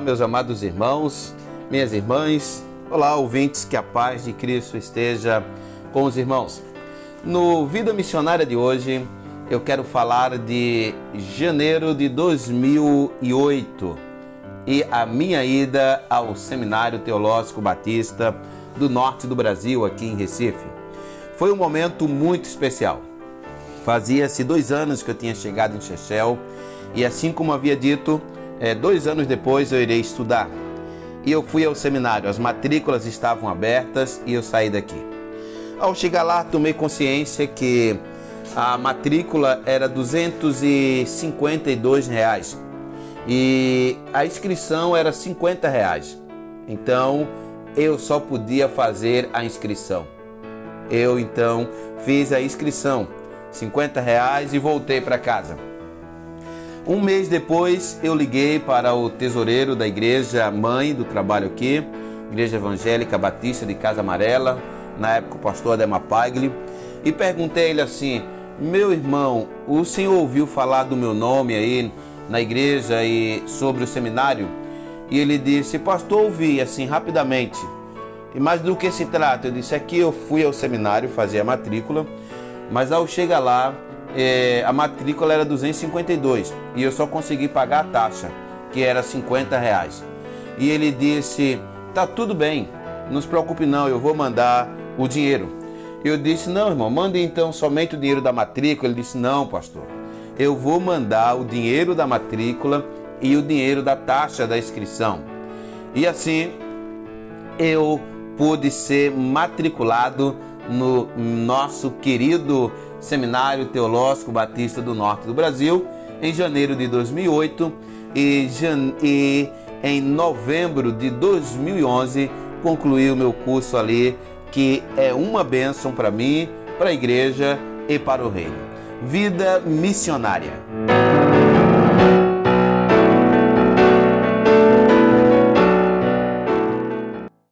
meus amados irmãos, minhas irmãs. Olá, ouvintes, que a paz de Cristo esteja com os irmãos. No Vida Missionária de hoje, eu quero falar de janeiro de 2008 e a minha ida ao Seminário Teológico Batista do Norte do Brasil, aqui em Recife. Foi um momento muito especial. Fazia-se dois anos que eu tinha chegado em Chechel e, assim como havia dito, é, dois anos depois eu irei estudar. E eu fui ao seminário, as matrículas estavam abertas e eu saí daqui. Ao chegar lá, tomei consciência que a matrícula era 252 reais e a inscrição era 50 reais. Então eu só podia fazer a inscrição. Eu então fiz a inscrição, 50 reais e voltei para casa. Um mês depois, eu liguei para o tesoureiro da igreja mãe do trabalho aqui, Igreja Evangélica Batista de Casa Amarela, na época o pastor Ademar Pagli, e perguntei a ele assim: Meu irmão, o senhor ouviu falar do meu nome aí na igreja e sobre o seminário? E ele disse: Pastor, ouvi assim rapidamente. E mais do que se trata? Eu disse: Aqui eu fui ao seminário fazer a matrícula, mas ao chegar lá, é, a matrícula era 252 e eu só consegui pagar a taxa, que era 50 reais. E ele disse: Tá tudo bem, não se preocupe não, eu vou mandar o dinheiro. Eu disse: Não, irmão, mande então somente o dinheiro da matrícula. Ele disse: Não, pastor, eu vou mandar o dinheiro da matrícula e o dinheiro da taxa da inscrição. E assim eu pude ser matriculado no nosso querido Seminário Teológico Batista do Norte do Brasil em janeiro de 2008 e, e em novembro de 2011 concluí o meu curso ali, que é uma bênção para mim, para a igreja e para o reino. Vida missionária.